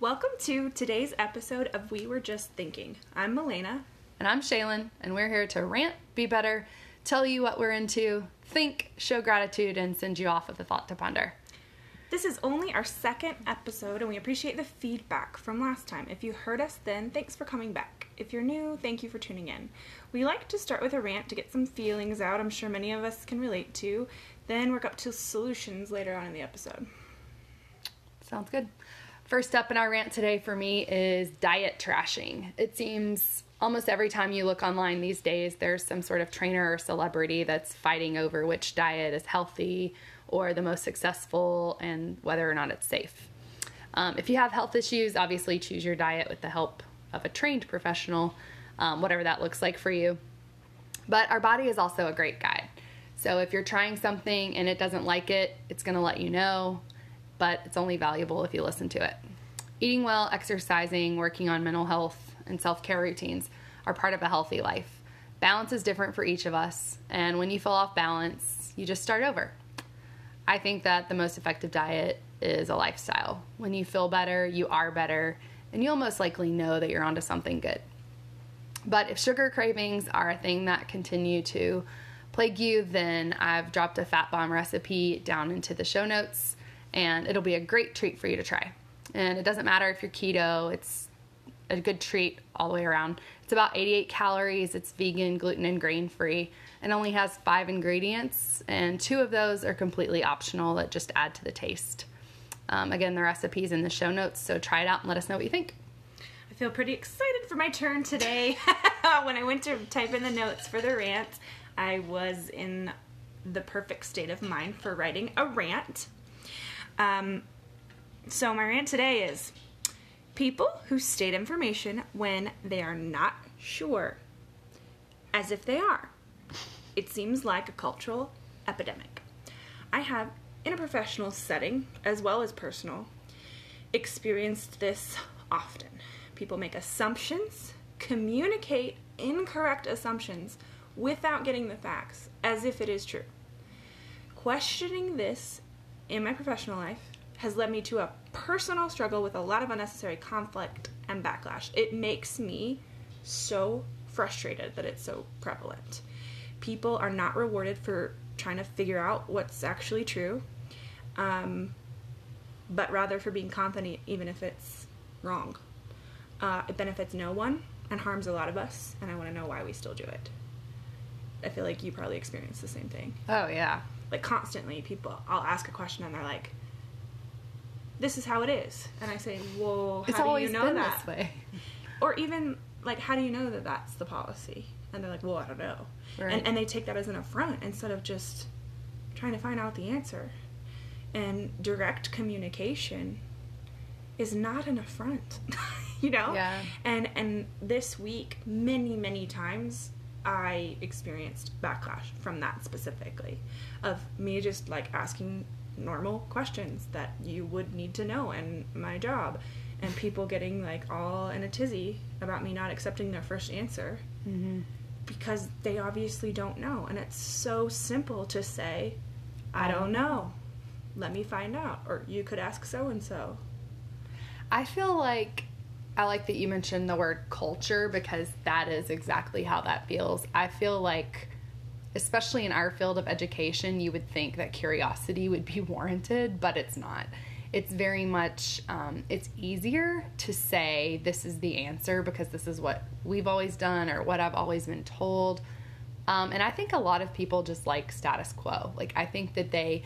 Welcome to today's episode of We Were Just Thinking. I'm Milena. And I'm Shaylin, and we're here to rant, be better, tell you what we're into, think, show gratitude, and send you off with a thought to ponder. This is only our second episode, and we appreciate the feedback from last time. If you heard us then, thanks for coming back. If you're new, thank you for tuning in. We like to start with a rant to get some feelings out, I'm sure many of us can relate to, then work up to solutions later on in the episode. Sounds good. First up in our rant today for me is diet trashing. It seems almost every time you look online these days, there's some sort of trainer or celebrity that's fighting over which diet is healthy or the most successful and whether or not it's safe. Um, if you have health issues, obviously choose your diet with the help of a trained professional, um, whatever that looks like for you. But our body is also a great guide. So if you're trying something and it doesn't like it, it's going to let you know but it's only valuable if you listen to it. Eating well, exercising, working on mental health, and self care routines are part of a healthy life. Balance is different for each of us, and when you fall off balance, you just start over. I think that the most effective diet is a lifestyle. When you feel better, you are better, and you'll most likely know that you're onto something good. But if sugar cravings are a thing that continue to plague you, then I've dropped a fat bomb recipe down into the show notes and it'll be a great treat for you to try. And it doesn't matter if you're keto, it's a good treat all the way around. It's about 88 calories, it's vegan, gluten, and grain free, and only has five ingredients, and two of those are completely optional that just add to the taste. Um, again, the recipe's in the show notes, so try it out and let us know what you think. I feel pretty excited for my turn today. when I went to type in the notes for the rant, I was in the perfect state of mind for writing a rant. Um, so my rant today is people who state information when they are not sure, as if they are. It seems like a cultural epidemic. I have, in a professional setting as well as personal, experienced this often. People make assumptions, communicate incorrect assumptions without getting the facts, as if it is true. Questioning this in my professional life has led me to a personal struggle with a lot of unnecessary conflict and backlash. It makes me so frustrated that it's so prevalent. People are not rewarded for trying to figure out what's actually true, um, but rather for being confident even if it's wrong. Uh, it benefits no one and harms a lot of us, and I want to know why we still do it. I feel like you probably experience the same thing. Oh, yeah like constantly people i'll ask a question and they're like this is how it is. And i say well how it's do you know that? this way. Or even like how do you know that that's the policy? And they're like well i don't know. Right. and, and they take that as an affront instead of just trying to find out the answer. And direct communication is not an affront you know? Yeah. and and this week many many times I experienced backlash from that specifically of me just like asking normal questions that you would need to know in my job. And people getting like all in a tizzy about me not accepting their first answer mm-hmm. because they obviously don't know. And it's so simple to say i don't know. Let me find out. Or you could ask so and so i feel like I like that you mentioned the word culture because that is exactly how that feels. I feel like, especially in our field of education, you would think that curiosity would be warranted, but it's not. It's very much, um, it's easier to say this is the answer because this is what we've always done or what I've always been told. Um, and I think a lot of people just like status quo. Like, I think that they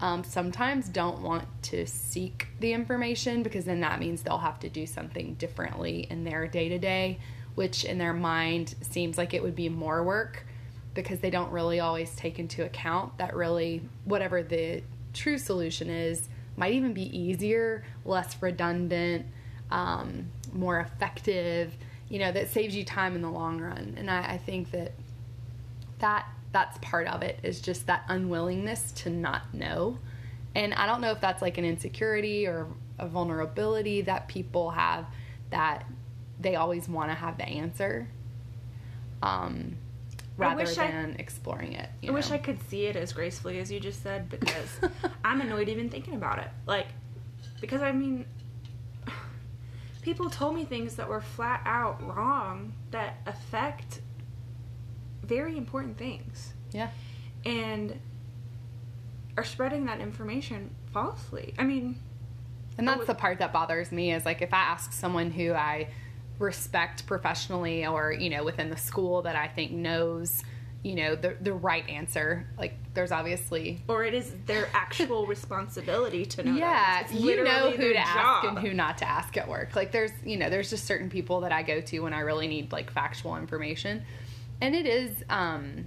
um, sometimes don't want to seek the information because then that means they'll have to do something differently in their day to day, which in their mind seems like it would be more work because they don't really always take into account that really whatever the true solution is might even be easier, less redundant, um, more effective, you know, that saves you time in the long run. And I, I think that that that's part of it is just that unwillingness to not know and i don't know if that's like an insecurity or a vulnerability that people have that they always want to have the answer um, rather than I, exploring it i know? wish i could see it as gracefully as you just said because i'm annoyed even thinking about it like because i mean people told me things that were flat out wrong that affect very important things Yeah. and are spreading that information falsely. I mean, And that's the part that bothers me is like if I ask someone who I respect professionally or, you know, within the school that I think knows, you know, the the right answer, like there's obviously or it is their actual responsibility to know. yeah, you know who to ask and who not to ask at work. Like there's, you know, there's just certain people that I go to when I really need like factual information. And it is um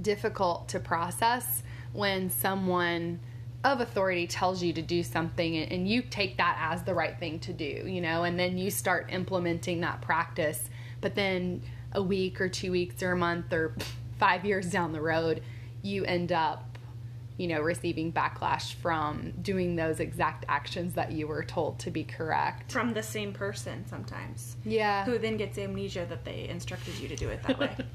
difficult to process when someone of authority tells you to do something and and you take that as the right thing to do, you know, and then you start implementing that practice. But then a week or two weeks or a month or five years down the road, you end up, you know, receiving backlash from doing those exact actions that you were told to be correct. from the same person sometimes, Yeah. who then gets amnesia that they instructed you to do it that way.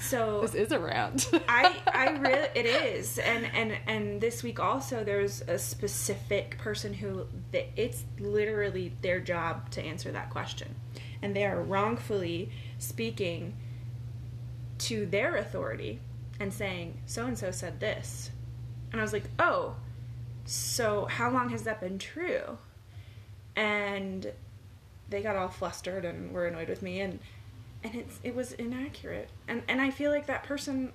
So This is a rant. I I really it is, and and and this week also there's a specific person who it's literally their job to answer that question, and they are wrongfully speaking to their authority and saying so and so said this, and I was like, oh, so how long has that been true? And they got all flustered and were annoyed with me and and it's it was inaccurate and and i feel like that person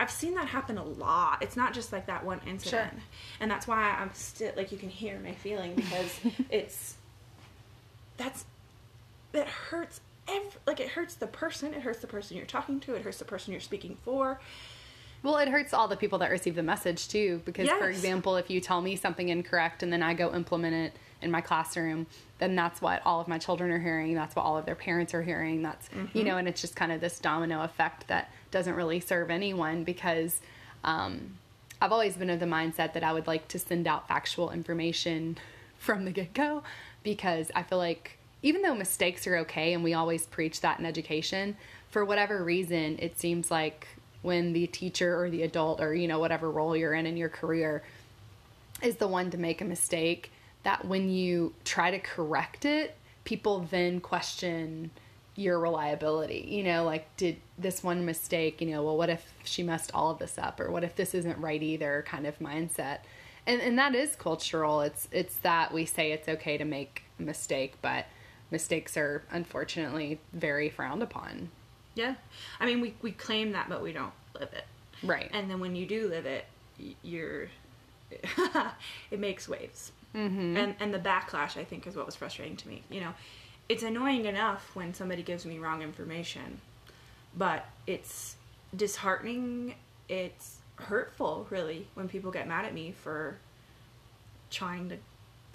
i've seen that happen a lot it's not just like that one incident Sure. and that's why i'm still like you can hear my feeling because it's that's it hurts every, like it hurts the person it hurts the person you're talking to it hurts the person you're speaking for Well, it hurts all the people that receive the message too. Because, for example, if you tell me something incorrect and then I go implement it in my classroom, then that's what all of my children are hearing. That's what all of their parents are hearing. That's, you know, and it's just kind of this domino effect that doesn't really serve anyone because um, I've always been of the mindset that I would like to send out factual information from the get go because I feel like even though mistakes are okay and we always preach that in education, for whatever reason, it seems like when the teacher or the adult or, you know, whatever role you're in in your career is the one to make a mistake, that when you try to correct it, people then question your reliability. You know, like, did this one mistake, you know, well, what if she messed all of this up? Or what if this isn't right either kind of mindset? And, and that is cultural. It's, it's that we say it's okay to make a mistake, but mistakes are unfortunately very frowned upon. yeah i mean we, we claim that but we don't live it Right. and then when you do live it you're it makes waves Mm-hmm. and and the backlash i think is what was frustrating to me. You know it's annoying enough when somebody gives me wrong information but it's disheartening. It's hurtful really when people get mad at me for trying to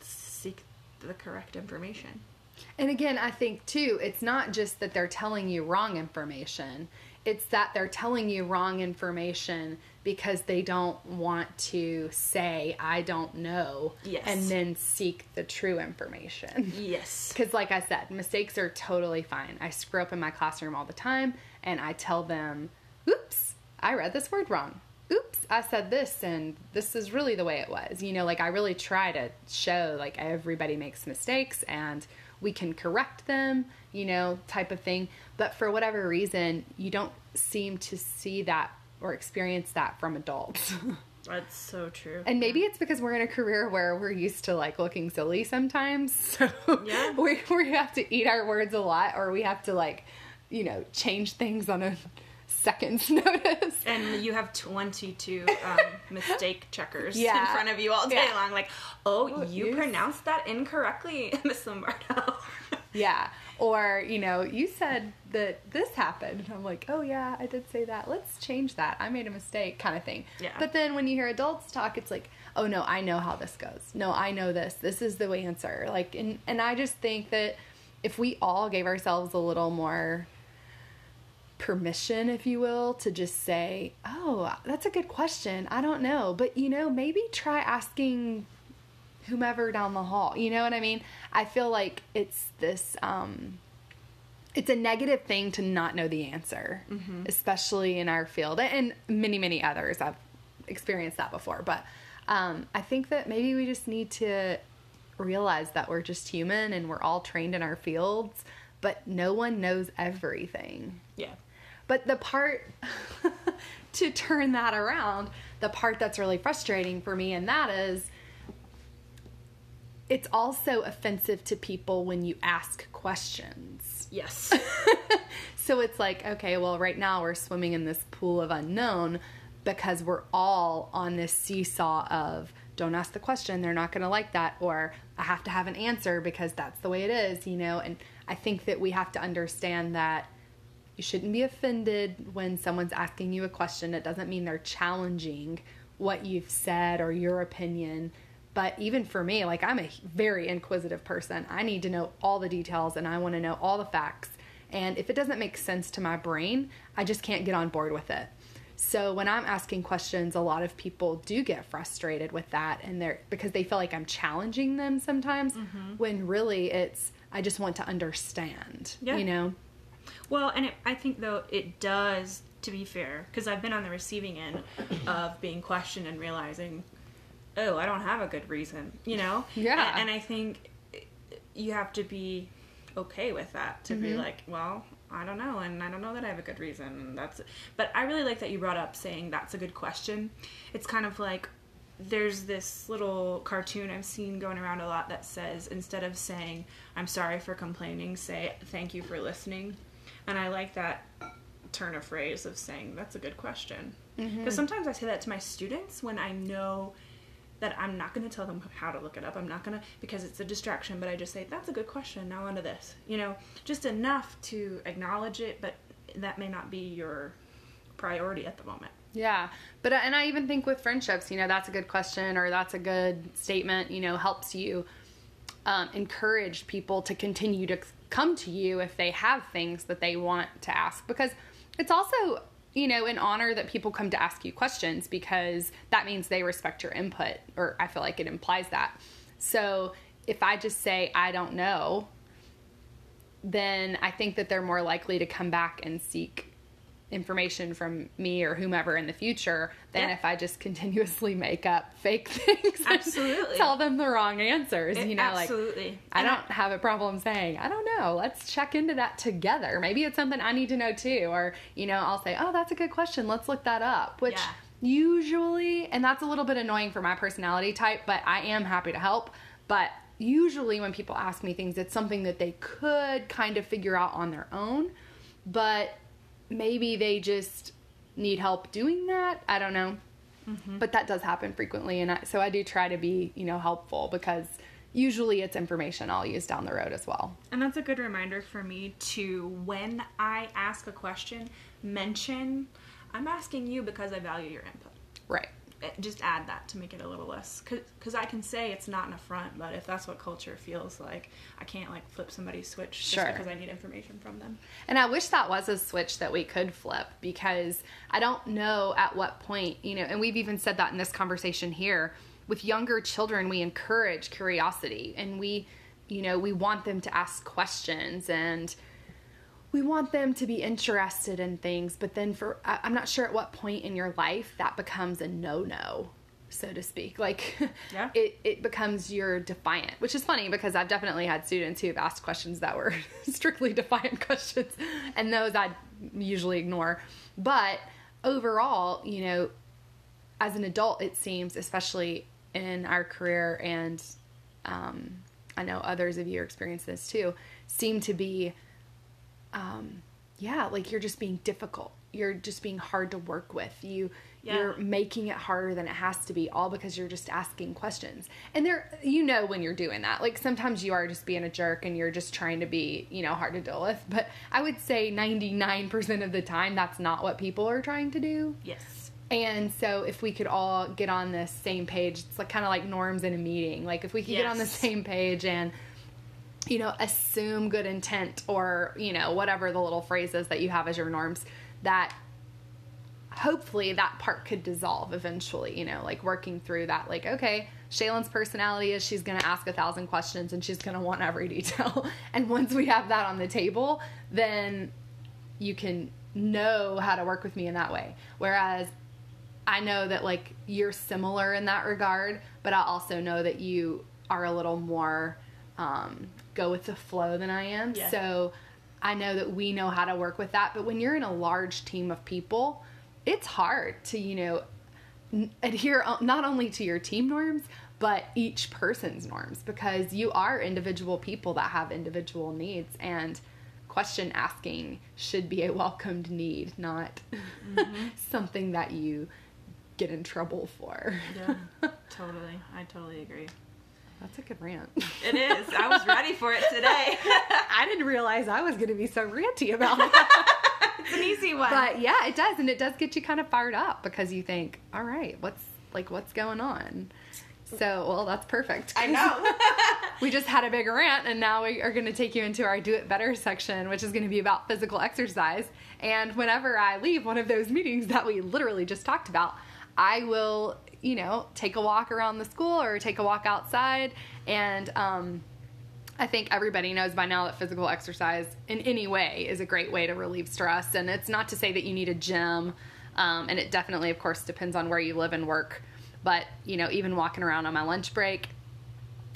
seek the correct information. And again, I think too, it's not just that they're telling you wrong information, it's that they're telling you wrong information because they don't want to say, I don't know, Yes. and then seek the true information. yes Because, like I said, mistakes are totally fine. I screw up in my classroom all the time, and I tell them, oops, I read this word wrong. Oops, I said this, and this is really the way it was. You know, like I really try to show, like, everybody makes mistakes and we can correct them, you know, type of thing. But for whatever reason, you don't seem to see that or experience that from adults. that's so true And maybe it's because we're in a career where we're used to like looking silly sometimes. So Yeah. we, we have to eat our words a lot or we have to like, you know, change things on a second's notice. and you have 22 um, mistake checkers in front of you all day Yeah. long like oh Oh, you pronounced that incorrectly miss lombardo Yeah. Or, you know, you said that this happened. And I'm like, oh, yeah, I did say that. Let's change that. I made a mistake, kind of thing. Yeah. But then when you hear adults talk, it's like, oh, no, I know how this goes. No, I know this. This is the answer. Like, and, and I just think that if we all gave ourselves a little more permission, if you will, to just say, oh, that's a good question. I don't know. But, you know, maybe try asking whomever down the hall. You know what I mean? I feel like it's this um it's a negative thing to not know the answer, especially in our field and many many others. I've experienced that before, but um I think that maybe we just need to realize that we're just human and we're all trained in our fields, but no one knows everything. Yeah. But the part to turn that around, the part that's really frustrating for me, and that is it's also offensive to people when you ask questions. Yes. So it's like, okay, well, right now we're swimming in this pool of unknown because we're all on this seesaw of don't ask the question, they're not going to like that, or I have to have an answer because that's the way it is, you know? And I think that we have to understand that you shouldn't be offended when someone's asking you a question. It doesn't mean they're challenging what you've said or your opinion. But even for me, like I'm a very inquisitive person. I need to know all the details and I want to know all the facts. And if it doesn't make sense to my brain, I just can't get on board with it. So when I'm asking questions, a lot of people do get frustrated with that and they're because they feel like I'm challenging them sometimes mm-hmm. when really it's I just want to understand, Yeah. you know. Well, and it, I think though it does, to be fair, because I've been on the receiving end of being questioned and realizing, oh, I don't have a good reason, you know? Yeah. And, and I think you have to be okay with that to be mm-hmm. like, well, I don't know, and I don't know that I have a good reason. And that's, but I really like that you brought up saying that's a good question. It's kind of like there's this little cartoon I've seen going around a lot that says instead of saying I'm sorry for complaining, say thank you for listening. And I like that turn of phrase of saying that's a good question. Mm-hmm. Because sometimes I say that to my students when I know that I'm not going to tell them how to look it up. I'm not going to because it's a distraction, but I just say that's a good question. Now onto this. You know, just enough to acknowledge it, but that may not be your priority at the moment. Yeah. But, uh, and I even think with friendships, you know, that's a good question or that's a good statement, you know, helps you um, encourage people to continue to come to you if they have things that they want to ask. Because it's also, you know, an honor that people come to ask you questions because that means they respect your input, or I feel like it implies that. So if I just say, I don't know, then I think that they're more likely to come back and seek information from me or whomever in the future than Yeah. if I just continuously make up fake things. and Absolutely. tell them the wrong answers. you know, like absolutely. I And don't have a problem saying, I don't know. Let's check into that together. Maybe it's something I need to know too. Or, you know, I'll say, oh, that's a good question. Let's look that up. Which Yeah. usually, and that's a little bit annoying for my personality type, but I am happy to help. But usually when people ask me things, it's something that they could kind of figure out on their own. But maybe they just need help doing that. I don't know mm-hmm. but that does happen frequently and I, so i do try to be you know helpful because usually it's information i'll use down the road as well And that's a good reminder for me to, when I ask a question, mention, I'm asking you because I value your input. right Eh, just add that to make it a little less. Because I can say it's not an affront, but if that's what culture feels like, I can't like flip somebody's switch just because I need information from them. and i wish that was a switch that we could flip because i don't know at what point you know and we've even said that in this conversation here with younger children we encourage curiosity and we you know we want them to ask questions and we want them to be interested in things but then for i'm not sure at what point in your life that becomes a no-no so to speak like Yeah. it, it becomes your defiant which is funny because i've definitely had students who have asked questions that were strictly defiant questions and those i usually ignore but overall you know as an adult it seems especially in our career and um, i know others of you experience this too seem to be um, yeah, like you're just being difficult. You're just being hard to work with. You Yeah. you're making it harder than it has to be, all because you're just asking questions. And there, you know, when you're doing that, like sometimes you are just being a jerk and you're just trying to be, you know, hard to deal with. But I would say 99% of the time, that's not what people are trying to do. Yes. And so, if we could all get on the same page, it's like kind of like norms in a meeting. Like if we could get on the same page and you know assume good intent or you know whatever the little phrases that you have as your norms, that hopefully that part could dissolve eventually. You know, like working through that. Like okay, Shaylin's personality is she's to ask a thousand questions and she's to want every detail. and once we have that on the table, then you can know how to work with me in that way. Whereas I know that like you're similar in that regard, but I also know that you are a little more um, go with the flow than I am. Yeah. So I know that we know how to work with that. But when you're in a large team of people, it's hard to, you know, n- adhere not only to your team norms, but each person's norms because you are individual people that have individual needs. And question asking should be a welcomed need, not mm-hmm. something that you get in trouble for. Yeah, totally. I totally agree. That's a good rant. It is. I was ready for it today. I didn't realize I was going to be so ranty about it. it's an easy one. but yeah, it does, and it does get you kind of fired up because you think, all right, what's like what's going on? So, well, that's perfect. I know. we just had a big rant, and now we are going to take you into our Do It Better section, which is going to be about physical exercise. And whenever I leave one of those meetings that we literally just talked about, I will, you know, take a walk around the school or take a walk outside. And um, I think everybody knows by now that physical exercise in any way is a great way to relieve stress. And it's not to say that you need a gym, um, and it definitely, of course, depends on where you live and work. But, you know, even walking around on my lunch break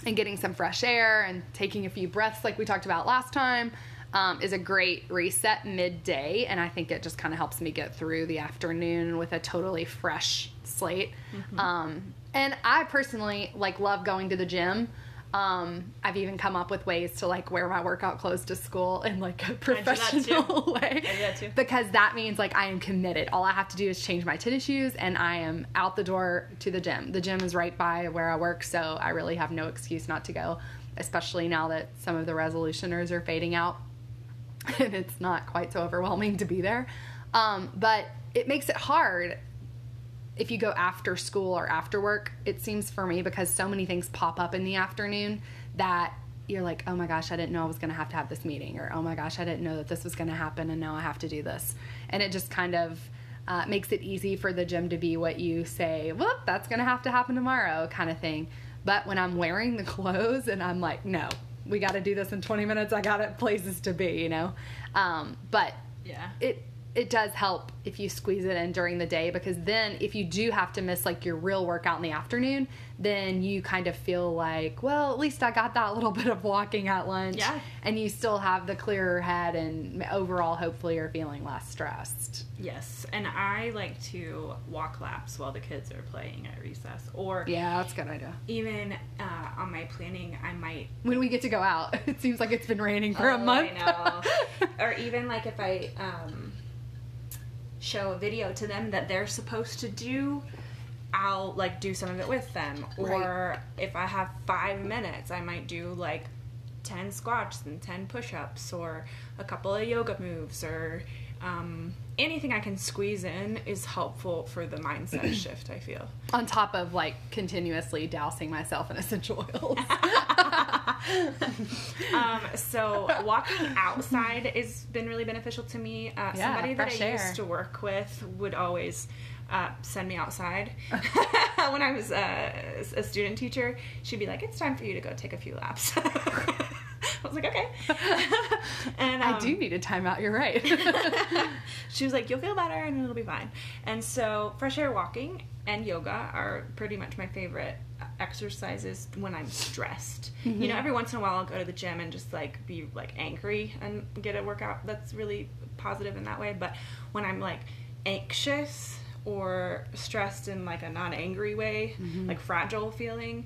and getting some fresh air and taking a few breaths, like we talked about last time, um, is a great reset midday. And I think it just kind of helps me get through the afternoon with a totally fresh slate. Um, and I personally like love going to the gym. Um, I've even come up with ways to like wear my workout clothes to school in like a professional way. I that too. Because that means like I am committed. All I have to do is change my tennis shoes and I am out the door to the gym. The gym is right by where I work, so I really have no excuse not to go, especially now that some of the resolutioners are fading out and it's not quite so overwhelming to be there. Um, but it makes it hard if you go after school or after work, it seems for me because so many things pop up in the afternoon that you're like, oh my gosh, I didn't know I was going to have to have this meeting, or oh my gosh, I didn't know that this was going to happen, and now I have to do this. And it just kind of uh, makes it easy for the gym to be what you say, well, that's going to have to happen tomorrow, kind of thing. But when I'm wearing the clothes and I'm like, no, we got to do this in 20 minutes, I got it places to be, you know? Um, but yeah. it it does help if you squeeze it in during the day because then if you do have to miss like your real workout in the afternoon then you kind of feel like well at least i got that little bit of walking at lunch. Yeah. and you still have the clearer head and overall hopefully you're feeling less stressed. Yes, and I like to walk laps while the kids are playing at recess, or yeah that's a good idea. even uh, on my planning, I might when we get to go out. It seems like it's been raining for a Oh, month. I know. or even like if I um, show a video to them that they're supposed to do, I'll like do some of it with them. Or if I have five minutes, I might do like 10 squats and 10 push ups or a couple of yoga moves or um, anything I can squeeze in is helpful for the mindset shift, I feel. on top of like continuously dousing myself in essential oils um, so walking outside has been really beneficial to me. Uh, Yeah, somebody that I air. used to work with would always uh, send me outside when I was uh, a student teacher. She'd be like, "It's time for you to go take a few laps." I was like, "Okay." and i um, do need a timeout you're right she was like, "You'll feel better, and it'll be fine." And so, fresh air walking and yoga are pretty much my favorite exercises when I'm stressed. You know, every once in a while I'll go to the gym and just like be like angry and get a workout that's really positive in that way. But when I'm like anxious or stressed in like a non-angry way, like fragile feeling,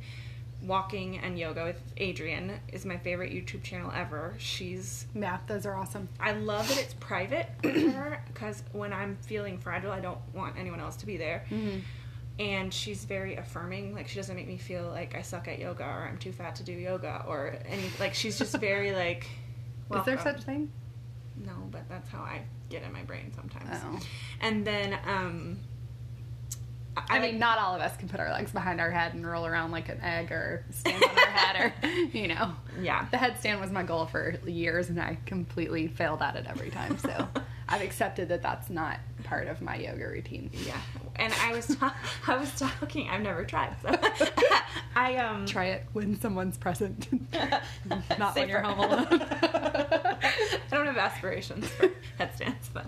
walking and yoga with Adriene is my favorite YouTube channel ever. She's yeah those are awesome I love that it's private because when I'm feeling fragile, I don't want anyone else to be there. And she's very affirming. Like she doesn't make me feel like I suck at yoga or I'm too fat to do yoga or any. Like she's just very like. is there welcome. such thing No, but that's how I get in my brain sometimes. Oh. And then um. I mean, not all of us can put our legs behind our head and roll around like an egg or stand on our head or, you know. yeah. The headstand was my goal for years and I completely failed at it every time. So I've accepted that that's not part of my yoga routine. Yeah, and I was ta- I was talking. I've never tried, so I um Try it when someone's present, not when you're home alone. I don't have aspirations for headstands, but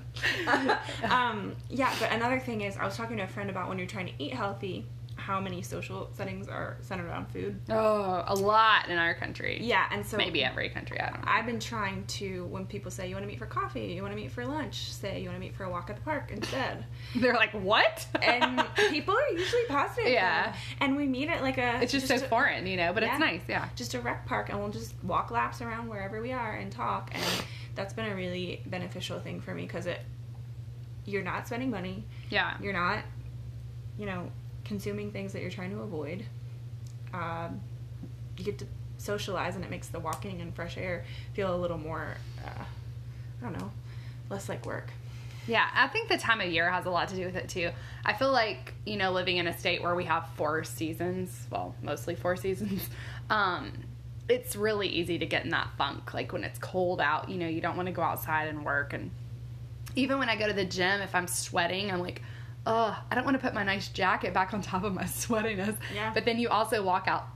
um, yeah. But another thing is, I was talking to a friend about when you're trying to eat healthy, how many social settings are centered on food. Oh, a lot in our country. Yeah, and so Maybe every country. I don't know. I've been trying to when people say you want to meet for coffee, you want to meet for lunch, say you want to meet for a walk at the park instead. They're like, what? and people are usually positive. Yeah. And we meet at like a it's just, so a- foreign, you know, but Yeah. it's nice. Yeah. just a rec park and we'll just walk laps around wherever we are and talk and that's been a really beneficial thing for me because it you're not spending money Yeah. you're not you know consuming things that you're trying to avoid um, you get to socialize and it makes the walking and fresh air feel a little more uh, i don't know less like work Yeah, I think the time of year has a lot to do with it too. I feel like, you know, living in a state where we have four seasons, well, mostly four seasons, um, it's really easy to get in that funk. Like when it's cold out, you know, you don't want to go outside and work. And even when I go to the gym, if I'm sweating, I'm like, oh, I don't want to put my nice jacket back on top of my sweatiness. Yeah. But then you also walk out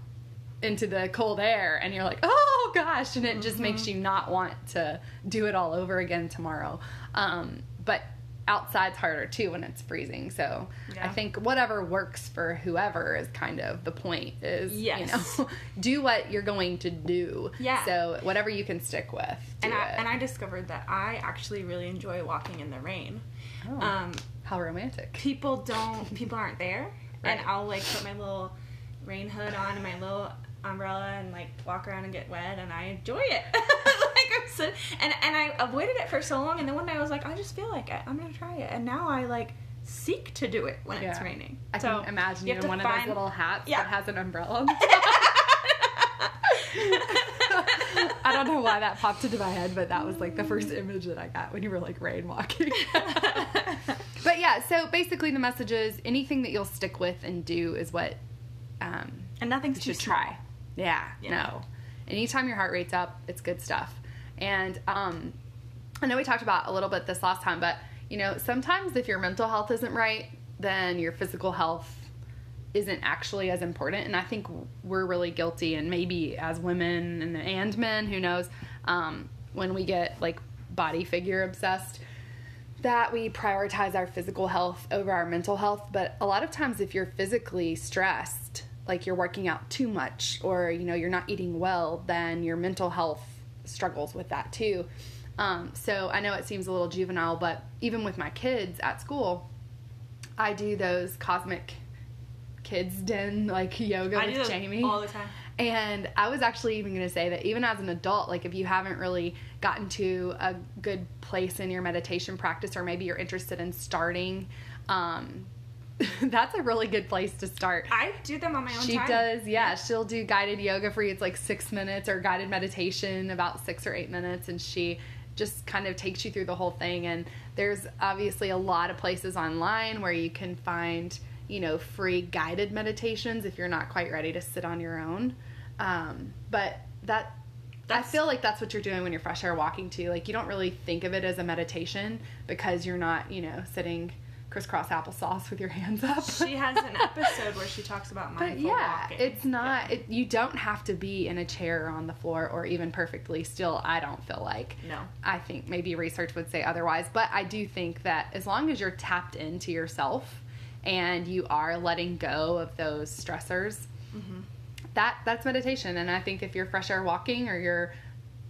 into the cold air and you're like, oh gosh, and it just makes Mm-hmm. you not want to do it all over again tomorrow. Um, but outside's harder too when it's freezing. So I think whatever works for whoever is kind of the point is, Yes. you know, do what you're going to do. Yeah. So whatever you can stick with. And I, it. and I discovered that i actually really enjoy walking in the rain Oh, um, how romantic. people don't people aren't there. And i'll like put my little rain hood on and my little umbrella and like walk around and get wet and i enjoy it. Like i'm so and and i avoided it for so long. And then one day i was like i just feel like it. I'm gonna try it. And now i like seek to do it when it's raining. I so can imagine you in one of find- those little hats Yeah. that has an umbrella. on the top. I don't know why that popped into my head, but that was like the first image that I got when you were like rain walking. but yeah, so basically the message is anything that you'll stick with and do is what um, and nothing's you too small. try. Yeah, Yeah. no. Anytime your heart rate's up, it's good stuff. And um, I know we talked about a little bit this last time, but you know, sometimes if your mental health isn't right, then your physical health isn't actually as important. And I think we're really guilty, and maybe as women and, and men, who knows, um, when we get like body figure obsessed, that we prioritize our physical health over our mental health. But a lot of times, if you're physically stressed, like you're working out too much, or you know you're not eating well, then your mental health struggles with that too. Um, so I know it seems a little juvenile, but even with my kids at school, I do those cosmic kids den like yoga I with do Jaime all the time. and I was actually even going to say that even as an adult, like if you haven't really gotten to a good place in your meditation practice, or maybe you're interested in starting, um, that's a really good place to start. I do them on my own She time. does, yeah. She'll do guided yoga for you. It's like six minutes, or guided meditation, about six or eight minutes, and she just kind of takes you through the whole thing. And there's obviously a lot of places online where you can find, you know, free guided meditations if you're not quite ready to sit on your own. Um, but that. I feel like that's what you're doing when you're fresh air walking too. Like you don't really think of it as a meditation because you're not, you know, sitting crisscross applesauce with your hands up. She has an episode where she talks about But mindful yeah, walking. it's not. It, you don't have to be in a chair or on the floor or even perfectly still. I don't feel like. No. I think maybe research would say otherwise, but I do think that as long as you're tapped into yourself and you are letting go of those stressors, Mm-hmm. that that's meditation. And I think if you're fresh air walking or you're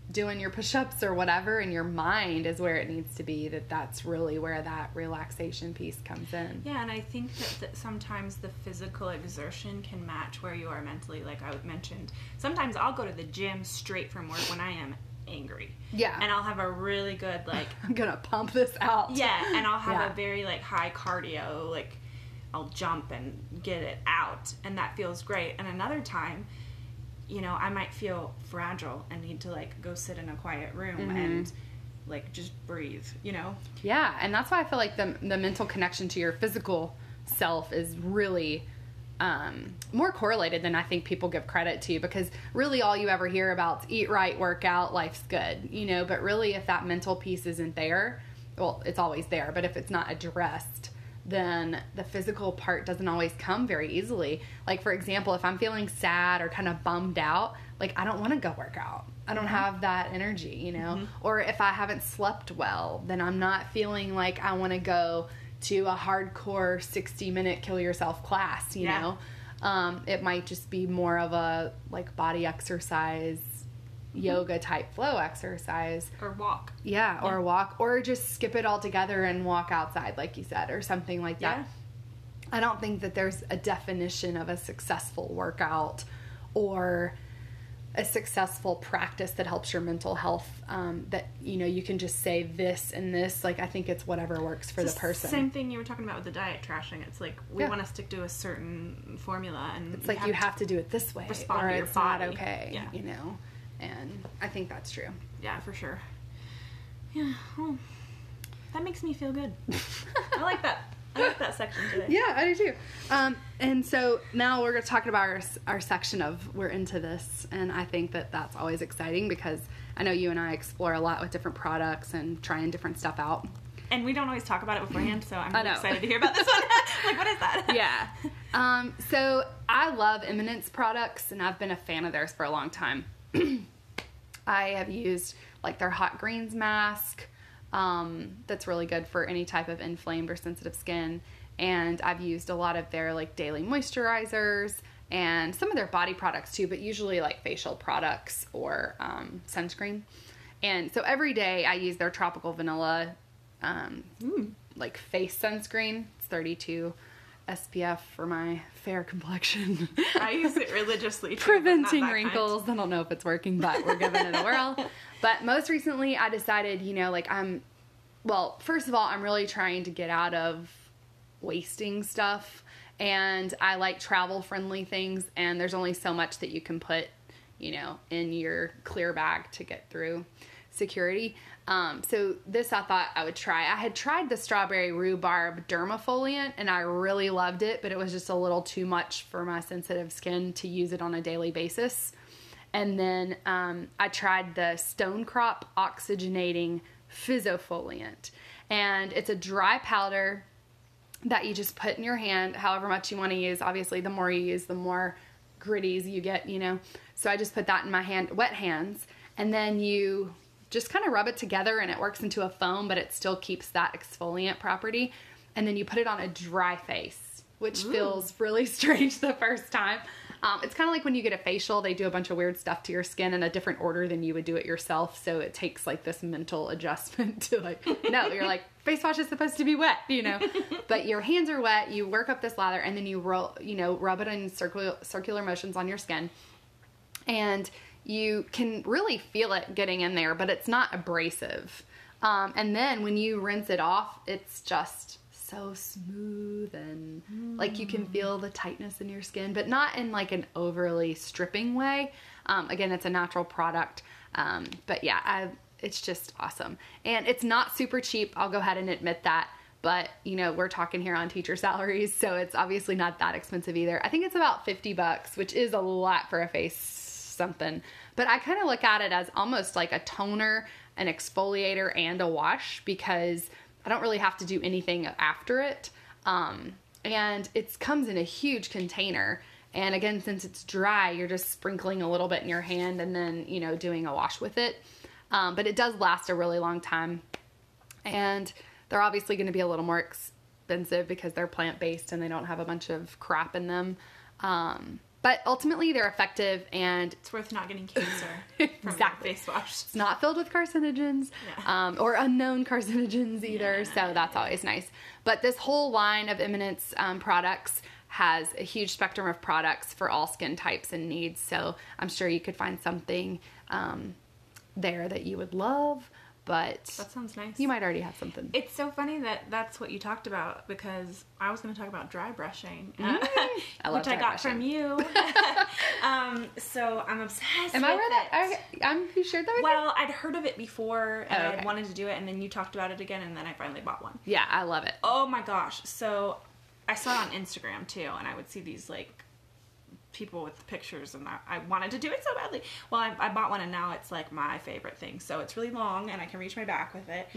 doing your push-ups or whatever and your mind is where it needs to be that that's really where that relaxation piece comes in Yeah, and I think that, that sometimes the physical exertion can match where you are mentally. Like I mentioned, sometimes I'll go to the gym straight from work when I am angry. Yeah. And I'll have a really good like i'm gonna pump this out yeah, and I'll have Yeah. a very like high cardio like I'll jump and get it out and that feels great. And another time, you know, I might feel fragile and need to like go sit in a quiet room Mm-hmm. and like just breathe, you know? Yeah, and that's why I feel like the the mental connection to your physical self is really um, more correlated than I think people give credit to because really all you ever hear about is eat right, work out, life's good, you know. But really, if that mental piece isn't there, well, it's always there, but if it's not addressed, then the physical part doesn't always come very easily. Like, for example, if I'm feeling sad or kind of bummed out, like, I don't want to go work out. I don't have that energy, you know? Or if I haven't slept well, then I'm not feeling like I want to go to a hardcore 60 minute kill yourself class, you Yeah. know? Um, it might just be more of a like body exercise, yoga type flow exercise. Or walk. Yeah, or walk, or just skip it all together and walk outside, like you said, or something like that. Yeah. I don't think that there's a definition of a successful workout or a successful practice that helps your mental health. Um, that you know you can just say this and this. Like I think it's whatever works for It's the person. Same thing you were talking about with the diet trashing. It's like we Yeah. want to stick to a certain formula, and It's like you have to do it this way, respond or to your it's not okay. Yeah. You know, and I think that's true. Yeah, for sure. Yeah, well, that makes me feel good. I like that. I like that section today. Yeah, I do too. Um, and so now we're going to talk about our, our section of we're into this, and I think that that's always exciting because I know you and I explore a lot with different products and trying different stuff out. And we don't always talk about it beforehand, so I'm really excited to hear about this one. like, what is that? Yeah. Um, so I love Eminence products, and I've been a fan of theirs for a long time. I have used like their hot greens mask. Um, that's really good for any type of inflamed or sensitive skin. And I've used a lot of their like daily moisturizers and some of their body products too, but usually like facial products or um, sunscreen. And so every day I use their tropical vanilla um, like face sunscreen. It's 32 SPF for my fair complexion. I use it religiously. Too, preventing that kind. wrinkles. I don't know if it's working, but we're giving it a whirl. But most recently, I decided, you know, like I'm, well, first of all, I'm really trying to get out of wasting stuff. And I like travel friendly things, and there's only so much that you can put, you know, in your clear bag to get through security. Um, so this I thought I would try. I had tried the strawberry rhubarb dermafoliant and I really loved it, but it was just a little too much for my sensitive skin to use it on a daily basis. And then um, I tried the Stone Crop Oxygenating Fizzofoliant. And it's a dry powder that you just put in your hand, however much you want to use. Obviously, the more you use, the more gritties you get, you know. So I just put that in my hand, wet hands, and then you just kind of rub it together and it works into a foam, but it still keeps that exfoliant property. And then you put it on a dry face, which feels really strange the first time. Um, it's kind of like when you get a facial, they do a bunch of weird stuff to your skin in a different order than you would do it yourself. So it takes like this mental adjustment to like, no, you're like, face wash is supposed to be wet, you know, but your hands are wet. You work up this lather and then you roll, you know, rub it in circular, circular motions on your skin and you can really feel it getting in there, but it's not abrasive. Um, and then when you rinse it off, it's just so smooth and like you can feel the tightness in your skin, but not in like an overly stripping way. Um, again, it's a natural product, um, but yeah, I, it's just awesome. And it's not super cheap. I'll go ahead and admit that. But you know, we're talking here on teacher salaries, so it's obviously not that expensive either. I think it's about fifty bucks, which is a lot for a face something. But I kind of look at it as almost like a toner, an exfoliator, and a wash because I don't really have to do anything after it. Um, and it comes in a huge container. And again, since it's dry, you're just sprinkling a little bit in your hand and then, you know, doing a wash with it. Um, but it does last a really long time. And they're obviously going to be a little more expensive because they're plant based and they don't have a bunch of crap in them. Um, but ultimately, they're effective and It's worth not getting cancer Exactly. face wash. it's not filled with carcinogens Yeah. um, or unknown carcinogens either. so that's always nice. But this whole line of Eminence um, products has a huge spectrum of products for all skin types and needs. So I'm sure you could find something um, there that you would love, but That sounds nice. you might already have something. It's so funny that that's what you talked about because I was going to talk about dry brushing, I love which I got brushing. from you. um, so I'm obsessed. Am with I it. I, I'm you shared that? Well, I'd heard of it before and Oh, okay. I wanted to do it, and then you talked about it again, and then I finally bought one. Yeah, I love it. Oh my gosh! So I saw it on Instagram too, and I would see these like people with pictures, and I, I wanted to do it so badly. Well, I, I bought one, and now it's like my favorite thing. So it's really long, and I can reach my back with it,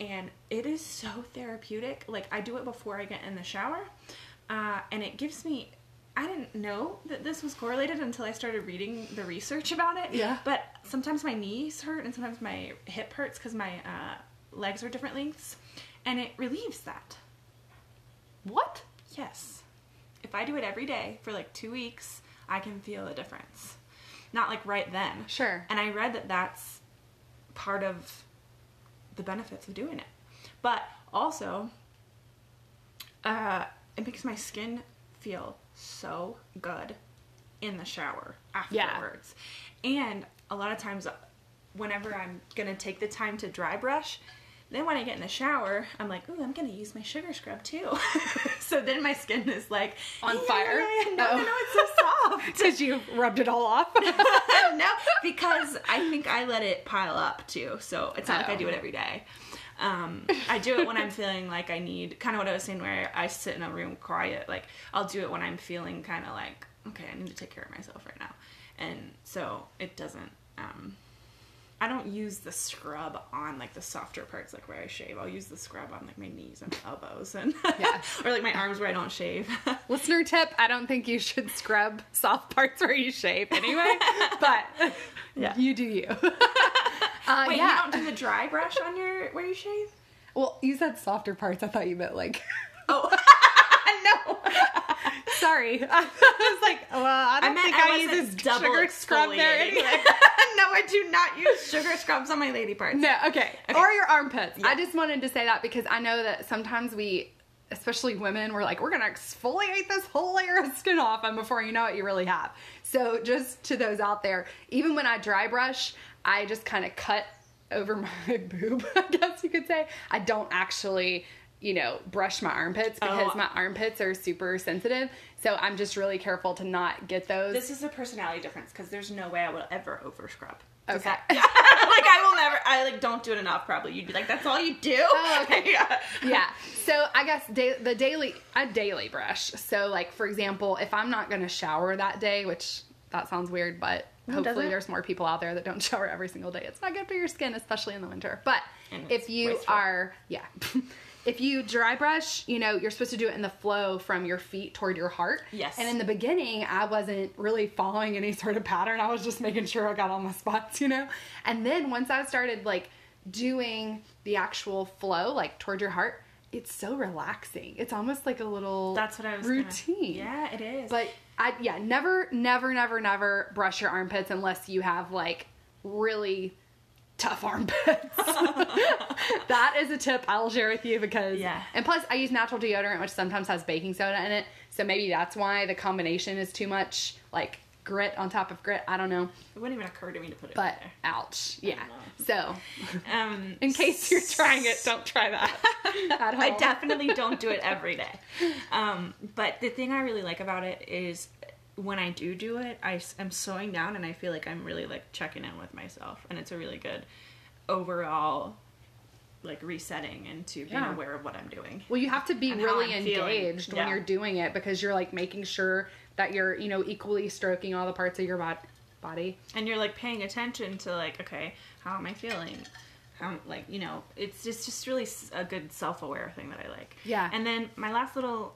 and it is so therapeutic. Like I do it before I get in the shower, uh, and it gives me. I didn't know that this was correlated until I started reading the research about it. Yeah. But sometimes my knees hurt and sometimes my hip hurts because my uh, legs are different lengths, and it relieves that. What? Yes. If I do it every day for like two weeks, I can feel a difference. Not like right then. Sure. And I read that that's part of the benefits of doing it. But also, uh, it makes my skin feel so good in the shower afterwards. Yeah. And a lot of times, whenever I'm gonna take the time to dry brush, then when I get in the shower, I'm like, ooh, I'm gonna use my sugar scrub too. so then my skin is like On "Yeah, fire? No, Oh. no, no, it's so soft. Because you rubbed it all off. no, because I think I let it pile up too. So it's not like I do it Oh. every day. Um, I do it when I'm feeling like I need kind of what I was saying, where I sit in a room quiet. Like I'll do it when I'm feeling kind of like okay, I need to take care of myself right now, and so it doesn't. Um, I don't use the scrub on like the softer parts, like where I shave. I'll use the scrub on like my knees and my elbows, and Yeah. or like my arms where I don't shave. Listener tip: I don't think you should scrub soft parts where you shave anyway. But Yeah. you do you. Uh, Wait, yeah. you don't do the dry brush on your where you shave? well, you said softer parts. I thought you meant like. Oh. Sorry, I was like, well, I I don't meant think I, I, use this double sugar scrub there anyway. no, I do not use sugar scrubs on my lady parts. No, okay. Okay. Or your armpits. Yeah. I just wanted to say that because I know that sometimes we, especially women, we're like, we're gonna exfoliate this whole layer of skin off, and before you know it, you really have. So just to those out there, even when I dry brush, I just kind of cut over my boob, I guess you could say. I don't actually. You know, brush my armpits because Oh. my armpits are super sensitive. So I'm just really careful to not get those. This is a personality difference because there's no way I will ever over scrub. Okay. that- like I will never. I like don't do it enough. Probably you'd be like, that's all you do. Oh, okay. yeah. yeah. So I guess da- the daily a daily brush. So like for example, if I'm not going to shower that day, which that sounds weird, but hopefully there's more people out there that don't shower every single day. It's not good for your skin, especially in the winter. But And if you wasteful. are, yeah. If you dry brush, you know, you're supposed to do it in the flow from your feet toward your heart. Yes. And in the beginning, I wasn't really following any sort of pattern. I was just making sure I got all my spots, you know? And then once I started like doing the actual flow, like toward your heart, it's so relaxing. It's almost like a little That's what I was. gonna- routine. yeah, it is. But I yeah, never, never, never, never brush your armpits unless you have like really tough armpits. that is a tip I will share with you because Yeah. And plus, I use natural deodorant, which sometimes has baking soda in it, so maybe that's why the combination is too much like grit on top of grit. I don't know, it wouldn't even occur to me to put it but there. ouch, yeah. So, Um, in case you're trying it, don't try that at home. I definitely don't do it every day. Um, but the thing I really like about it is when I do do it, I am slowing down and I feel like I'm really like checking in with myself, and it's a really good overall like resetting into being Yeah. aware of what I'm doing. Well, you have to be really engaged when you're doing it because you're like making sure that you're, you know, equally stroking all the parts of your bod- body. and you're like paying attention to like okay how am i feeling how like you know it's just just really a good self-aware thing that i like Yeah. and then my last little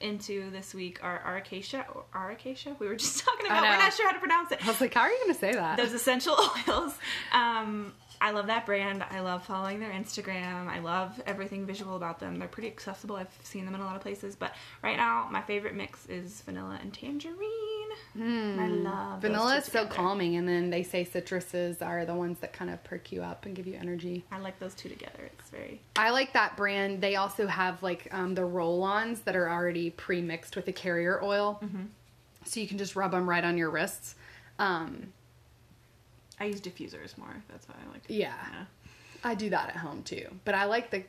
into this week are Aura Cacia or Aura Cacia we were just talking about we're not sure how to pronounce it. I was like, how are you going to say that? those essential oils. Um i love that brand. I love following their instagram. I love everything visual about them. They're pretty accessible. I've seen them in a lot of places but right now my favorite mix is vanilla and tangerine. I love Vanilla is so calming, and then they say citruses are the ones that kind of perk you up and give you energy. I like those two together. It's very I like that brand. They also have like um, the roll-ons that are already pre-mixed with the carrier oil, so you can just rub them right on your wrists. Um, I use diffusers more. That's why I like. Yeah. I do that at home too, but I like the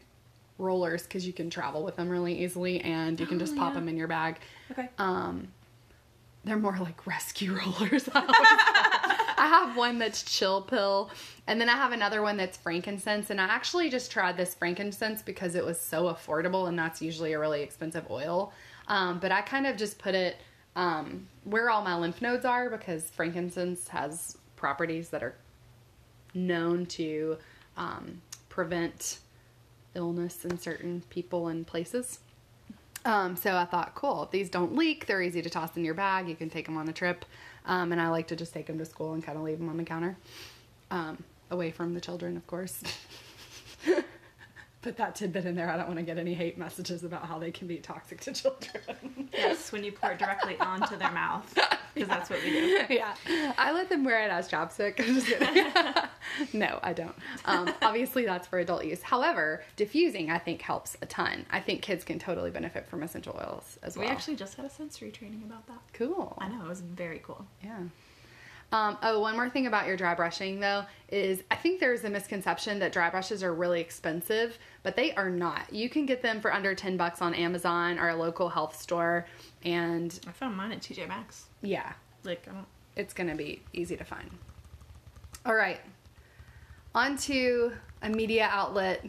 rollers because you can travel with them really easily, and you can Oh, just pop yeah. them in your bag. Okay. Um, they're more like rescue rollers. I. I have one that's chill pill, and then I have another one that's frankincense. And I actually just tried this frankincense because it was so affordable, and that's usually a really expensive oil. Um, but I kind of just put it um, where all my lymph nodes are because frankincense has properties that are known to um, prevent illness in certain people and places. Um, so I thought, cool, these don't leak, they're easy to toss in your bag. You can take them on a trip. Um, and I like to just take them to school and kind of leave them on the counter, um, away from the children, of course. put that tidbit in there. I don't want to get any hate messages about how they can be toxic to children. yes, when you pour it directly onto their mouth, because yeah. that's what we do. Yeah, I let them wear it as chapstick. I'm just kidding. no, I don't. Um, obviously, that's for adult use. However, diffusing I think helps a ton. I think kids can totally benefit from essential oils as well. We actually just had a sensory training about that. Cool. I know it was very cool. Yeah. Um, oh, one more thing about your dry brushing though is I think there's a misconception that dry brushes are really expensive, but they are not. You can get them for under 10 bucks on Amazon or a local health store and I found mine at TJ Maxx. Yeah. Like I don't it's going to be easy to find. All right. On to a media outlet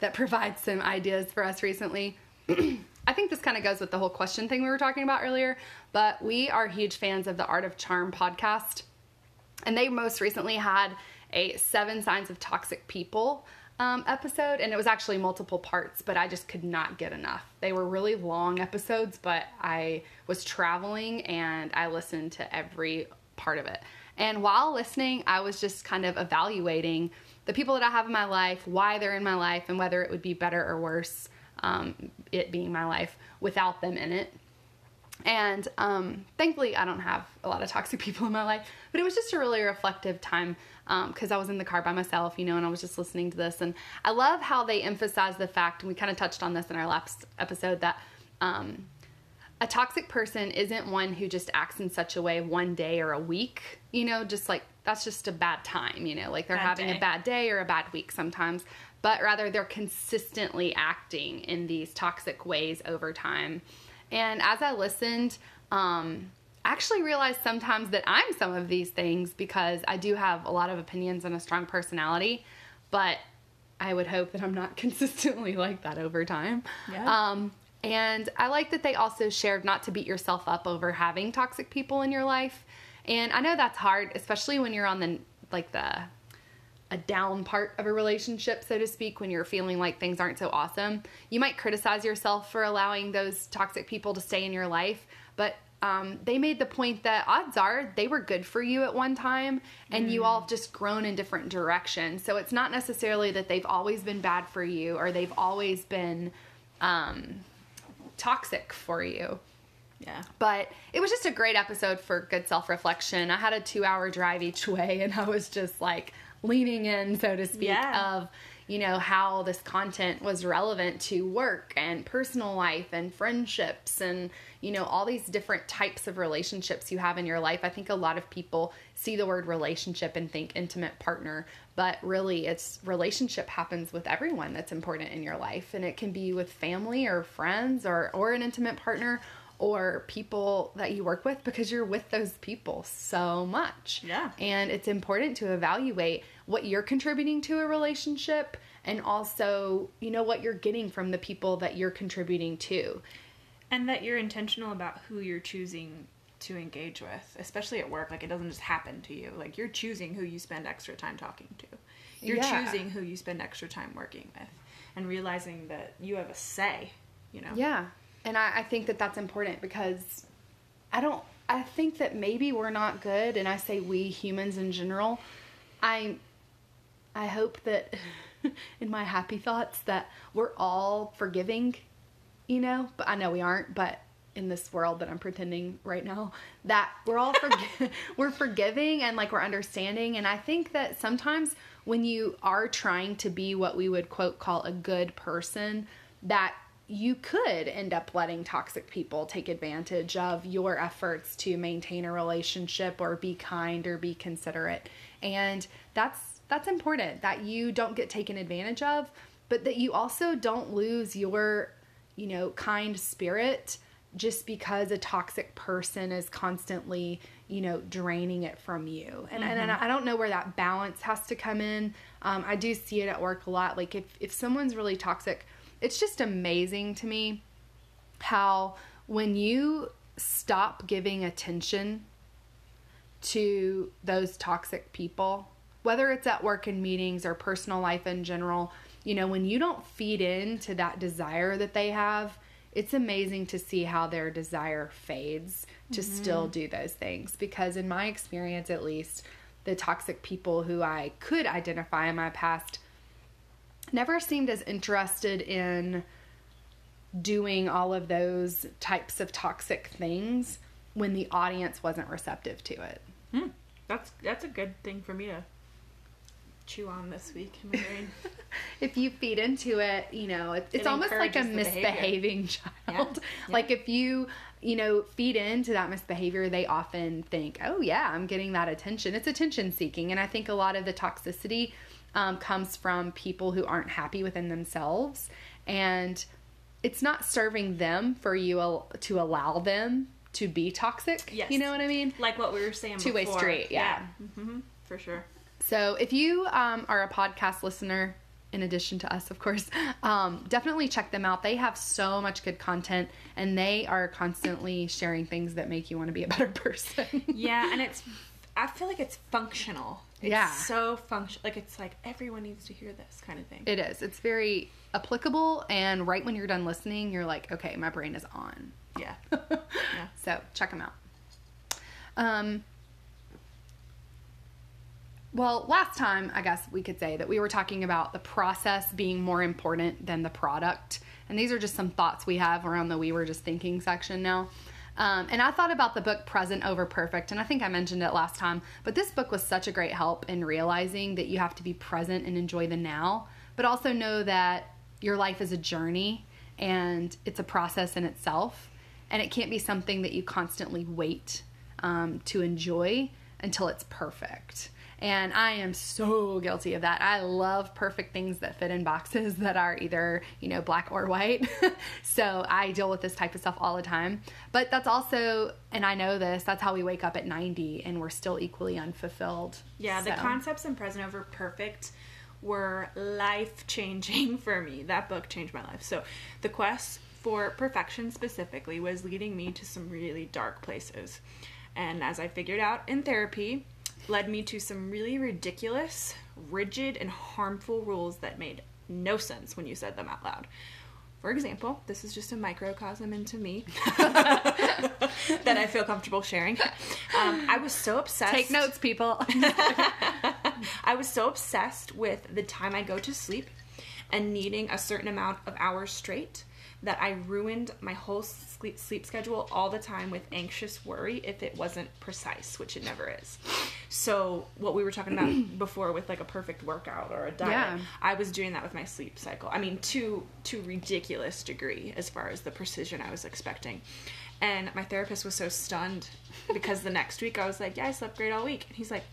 that provides some ideas for us recently. I think this kind of goes with the whole question thing we were talking about earlier, but we are huge fans of the Art of Charm podcast. And they most recently had a Seven Signs of Toxic People um, episode, and it was actually multiple parts, but I just could not get enough. They were really long episodes, but I was traveling and I listened to every part of it. And while listening, I was just kind of evaluating the people that I have in my life, why they're in my life, and whether it would be better or worse um, it being my life without them in it. And um, thankfully, I don't have a lot of toxic people in my life, but it was just a really reflective time because um, I was in the car by myself, you know, and I was just listening to this. And I love how they emphasize the fact, and we kind of touched on this in our last episode, that um, a toxic person isn't one who just acts in such a way one day or a week, you know, just like that's just a bad time, you know, like they're bad having day. a bad day or a bad week sometimes but rather they're consistently acting in these toxic ways over time. And as I listened, um, I actually realized sometimes that I'm some of these things because I do have a lot of opinions and a strong personality, but I would hope that I'm not consistently like that over time. Yeah. Um, and I like that they also shared not to beat yourself up over having toxic people in your life. And I know that's hard, especially when you're on the like the a down part of a relationship, so to speak, when you're feeling like things aren't so awesome. You might criticize yourself for allowing those toxic people to stay in your life, but um, they made the point that odds are they were good for you at one time and mm. you all have just grown in different directions. So it's not necessarily that they've always been bad for you or they've always been um, toxic for you. Yeah. But it was just a great episode for good self reflection. I had a two hour drive each way and I was just like, leaning in, so to speak, yeah. of you know how this content was relevant to work and personal life and friendships and you know all these different types of relationships you have in your life i think a lot of people see the word relationship and think intimate partner but really it's relationship happens with everyone that's important in your life and it can be with family or friends or or an intimate partner or people that you work with because you're with those people so much. Yeah. And it's important to evaluate what you're contributing to a relationship and also, you know, what you're getting from the people that you're contributing to. And that you're intentional about who you're choosing to engage with, especially at work. Like it doesn't just happen to you. Like you're choosing who you spend extra time talking to. You're yeah. choosing who you spend extra time working with and realizing that you have a say, you know? Yeah. And I, I think that that's important because I don't, I think that maybe we're not good. And I say we humans in general. I I hope that in my happy thoughts that we're all forgiving, you know, but I know we aren't, but in this world that I'm pretending right now that we're all forg- we're forgiving and like we're understanding. And I think that sometimes when you are trying to be what we would quote call a good person that you could end up letting toxic people take advantage of your efforts to maintain a relationship or be kind or be considerate. And that's that's important that you don't get taken advantage of, but that you also don't lose your, you know, kind spirit just because a toxic person is constantly, you know, draining it from you. And, mm-hmm. and, I don't know where that balance has to come in. Um, I do see it at work a lot. Like if, if someone's really toxic, it's just amazing to me how when you stop giving attention to those toxic people, whether it's at work and meetings or personal life in general, you know, when you don't feed into that desire that they have, it's amazing to see how their desire fades to mm-hmm. still do those things. Because, in my experience at least, the toxic people who I could identify in my past, never seemed as interested in doing all of those types of toxic things when the audience wasn't receptive to it. Hmm. That's that's a good thing for me to chew on this week in my brain. if you feed into it, you know, it, it's It almost like a misbehaving child. Yeah. Like if you, you know, feed into that misbehavior, they often think, "Oh yeah, I'm getting that attention." It's attention seeking, and I think a lot of the toxicity um, comes from people who aren't happy within themselves, and it's not serving them for you to allow them to be toxic. Yes. You know what I mean? like what we were saying Two-way before. street, yeah. hmm for sure. So if you um, are a podcast listener, in addition to us, of course, um, definitely check them out. They have so much good content, and they are constantly sharing things that make you want to be a better person. Yeah, and it's I feel like it's functional. It's Yeah. so functional. like it's like everyone needs to hear this kind of thing. it is. It's very applicable, and right when you're done listening, you're like, okay, my brain is on. yeah. So check them out. Um, well, last time, I guess we could say that we were talking about the process being more important than the product. And these are just some thoughts we have around the We Were Just Thinking section now. Um, and I thought about the book Present Over Perfect, and I think I mentioned it last time, but this book was such a great help in realizing that you have to be present and enjoy the now, but also know that your life is a journey and it's a process in itself, and it can't be something that you constantly wait um, to enjoy until it's perfect. And I am so guilty of that. I love perfect things that fit in boxes that are either, you know, black or white. so I deal with this type of stuff all the time. But that's also, and I know this, that's how we wake up at 90 and we're still equally unfulfilled. Yeah, the concepts in Present Over Perfect were life changing for me. That book changed my life. So, the quest for perfection specifically was leading me to some really dark places. And as I figured out in therapy, led me to some really ridiculous, rigid, and harmful rules that made no sense when you said them out loud. For example, this is just a microcosm into me that I feel comfortable sharing. Um, I was so obsessed. Take notes, people. I was so obsessed with the time I go to sleep and needing a certain amount of hours straight that I ruined my whole sleep, sleep schedule all the time with anxious worry if it wasn't precise, which it never is. So, what we were talking about before with like a perfect workout or a diet, Yeah. I was doing that with my sleep cycle. I mean, to to ridiculous degree as far as the precision I was expecting. And my therapist was so stunned because the next week I was like, "Yeah, I slept great all week." And he's like,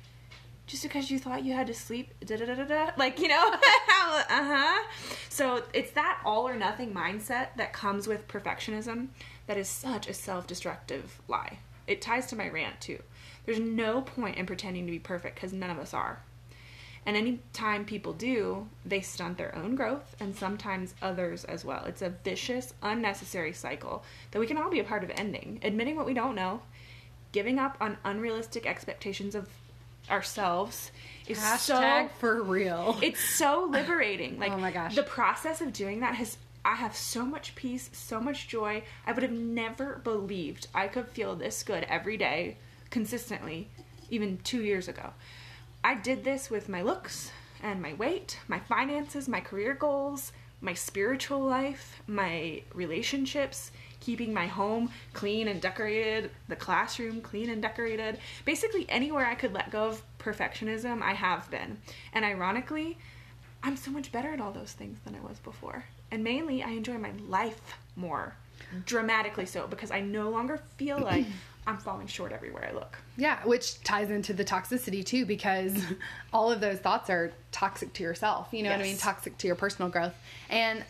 just because you thought you had to sleep, da da da da da. Like, you know, uh huh. So it's that all or nothing mindset that comes with perfectionism that is such a self destructive lie. It ties to my rant too. There's no point in pretending to be perfect because none of us are. And anytime people do, they stunt their own growth and sometimes others as well. It's a vicious, unnecessary cycle that we can all be a part of ending. Admitting what we don't know, giving up on unrealistic expectations of ourselves is Hashtag so for real. it's so liberating. Oh like Oh my gosh. the process of doing that has I have so much peace, so much joy. I would have never believed I could feel this good every day consistently even 2 years ago. I did this with my looks and my weight, my finances, my career goals, my spiritual life, my relationships, keeping my home clean and decorated, the classroom clean and decorated. Basically, anywhere I could let go of perfectionism, I have been. And ironically, I'm so much better at all those things than I was before. And mainly, I enjoy my life more. Dramatically so, because I no longer feel like I'm falling short everywhere I look. Yeah, which ties into the toxicity too, because all of those thoughts are toxic to yourself. You know what I mean? Toxic to your personal growth. And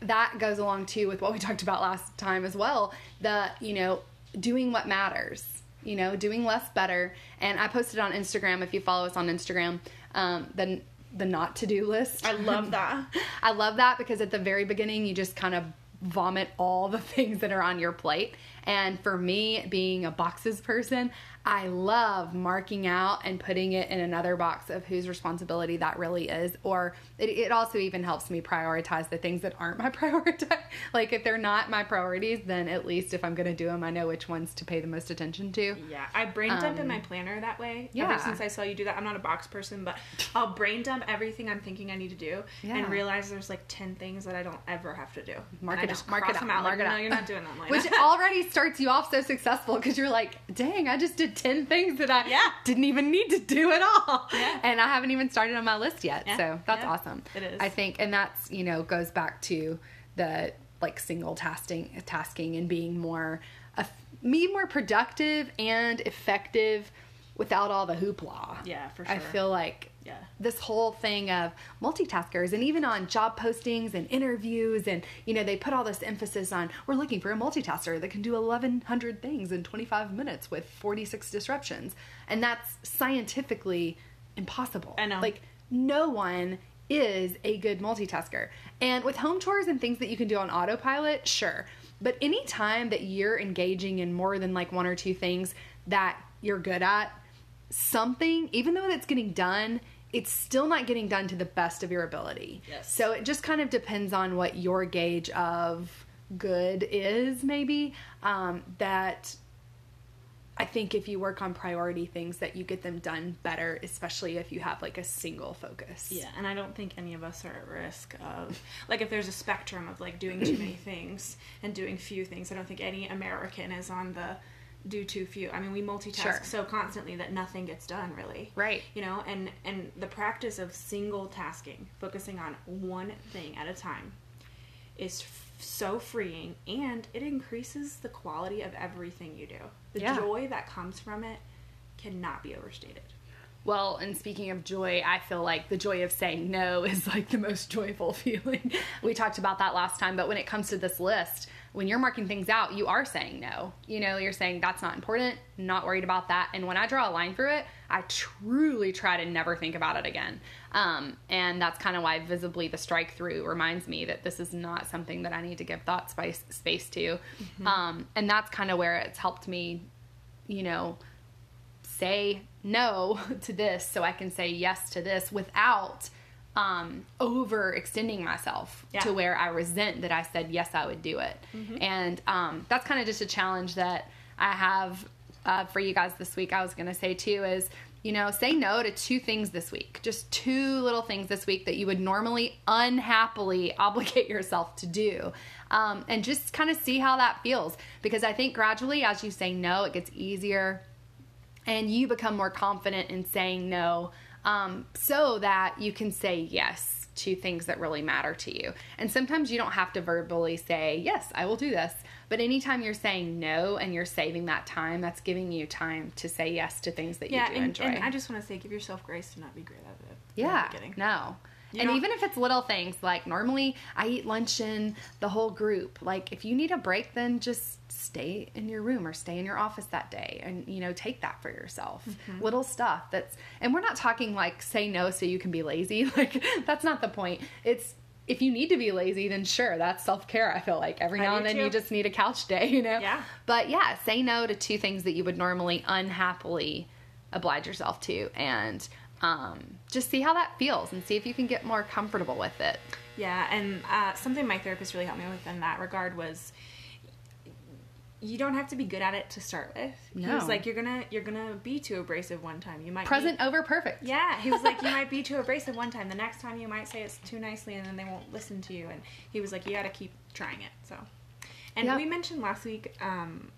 that goes along too with what we talked about last time as well. The, you know, doing what matters, you know, doing less better. And I posted on Instagram, if you follow us on Instagram, um, the, the not to do list. I love that. I love that because at the very beginning, you just kind of vomit all the things that are on your plate. And for me, being a boxes person, I love marking out and putting it in another box of whose responsibility that really is. Or it, it also even helps me prioritize the things that aren't my priority. like if they're not my priorities, then at least if I'm going to do them, I know which ones to pay the most attention to. Yeah, I brain dump in my um, planner that way. yeah. Ever since I saw you do that, I'm not a box person, but I'll brain dump everything I'm thinking I need to do, Yeah. and realize there's like ten things that I don't ever have to do. Mark and it I out, just mark cross it them out, mark like, it no, you're not doing that. Which already starts you off so successful because you're like, dang, I just did 10 things that I Yeah. didn't even need to do at all. Yeah. And I haven't even started on my list yet. Yeah. So that's awesome. It is. I think, and that's, you know, goes back to the like single tasking, tasking and being more, uh, be more productive and effective without all the hoopla. Yeah, for sure. I feel like Yeah. this whole thing of multitaskers and even on job postings and interviews and you know they put all this emphasis on we're looking for a multitasker that can do 1100 things in 25 minutes with 46 disruptions and that's scientifically impossible I know. like no one is a good multitasker and with home chores and things that you can do on autopilot sure but anytime that you're engaging in more than like one or two things that you're good at something, even though it's getting done, it's still not getting done to the best of your ability. Yes. So it just kind of depends on what your gauge of good is, maybe. Um, that I think if you work on priority things, that you get them done better, especially if you have like a single focus. Yeah, and I don't think any of us are at risk of like if there's a spectrum of like doing too many things and doing few things. I don't think any American is on the do too few. I mean, we multitask Sure. so constantly that nothing gets done really. Right. You know, and and the practice of single tasking, focusing on one thing at a time is f- so freeing and it increases the quality of everything you do. The Yeah. joy that comes from it cannot be overstated. Well, and speaking of joy, I feel like the joy of saying no is like the most joyful feeling. we talked about that last time, but when it comes to this list, when you're marking things out, you are saying no. You know, you're saying that's not important, not worried about that. And when I draw a line through it, I truly try to never think about it again. Um, and that's kind of why visibly the strike through reminds me that this is not something that I need to give thought space, space to. Um, and that's kind of where it's helped me, you know, say no to this so I can say yes to this without um, overextending myself Yeah. to where I resent that I said yes, I would do it. And um, that's kind of just a challenge that I have uh, for you guys this week. I was going to say too is, you know, say no to two things this week, just two little things this week that you would normally unhappily obligate yourself to do. Um, and just kind of see how that feels. Because I think gradually, as you say no, it gets easier and you become more confident in saying no um, so that you can say yes to things that really matter to you. And sometimes you don't have to verbally say, Yes, I will do this. But anytime you're saying no and you're saving that time, that's giving you time to say yes to things that Yeah, you do and, enjoy. and I just want to say, give yourself grace to not be great at it. Yeah. No. You and don't- even if it's little things, like normally I eat lunch in the whole group. Like if you need a break, then just stay in your room or stay in your office that day and, you know, take that for yourself. Mm-hmm. Little stuff that's, and we're not talking like say no so you can be lazy. Like that's not the point. It's, if you need to be lazy, then sure, that's self care. I feel like every now and then too. you just need a couch day, you know? Yeah. But yeah, say no to two things that you would normally unhappily oblige yourself to and um, just see how that feels and see if you can get more comfortable with it. Yeah, and uh, something my therapist really helped me with in that regard was you don't have to be good at it to start with. No. He was like, you're gonna you're gonna be too abrasive one time. You might be- Present over perfect. Yeah, he was like, you might be too abrasive one time. The next time you might say it's too nicely, and then they won't listen to you. And he was like, you got to keep trying it. So, and Yeah. we mentioned last week um,